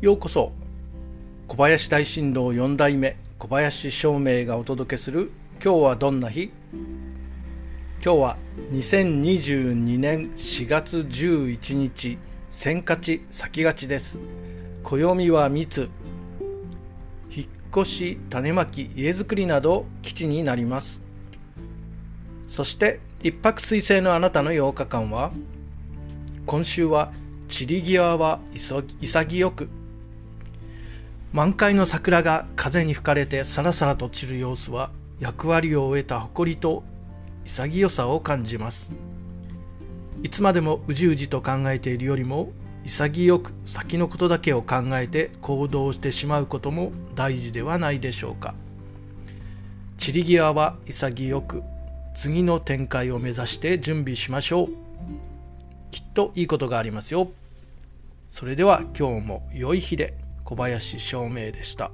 ようこそ小林大震動4代目小林照明がお届けする「今日はどんな日?」今日は2022年4月11日千勝ち先勝ちです暦は密引っ越し種まき家づくりなど基地になりますそして一泊水星のあなたの8日間は今週は散り際は潔く満開の桜が風に吹かれてさらさらと散る様子は役割を終えた誇りと潔さを感じます。いつまでもうじうじと考えているよりも潔く先のことだけを考えて行動してしまうことも大事ではないでしょうか。散り際は潔く次の展開を目指して準備しましょう。きっといいことがありますよ。それでは今日も良い日で。小林照明でした。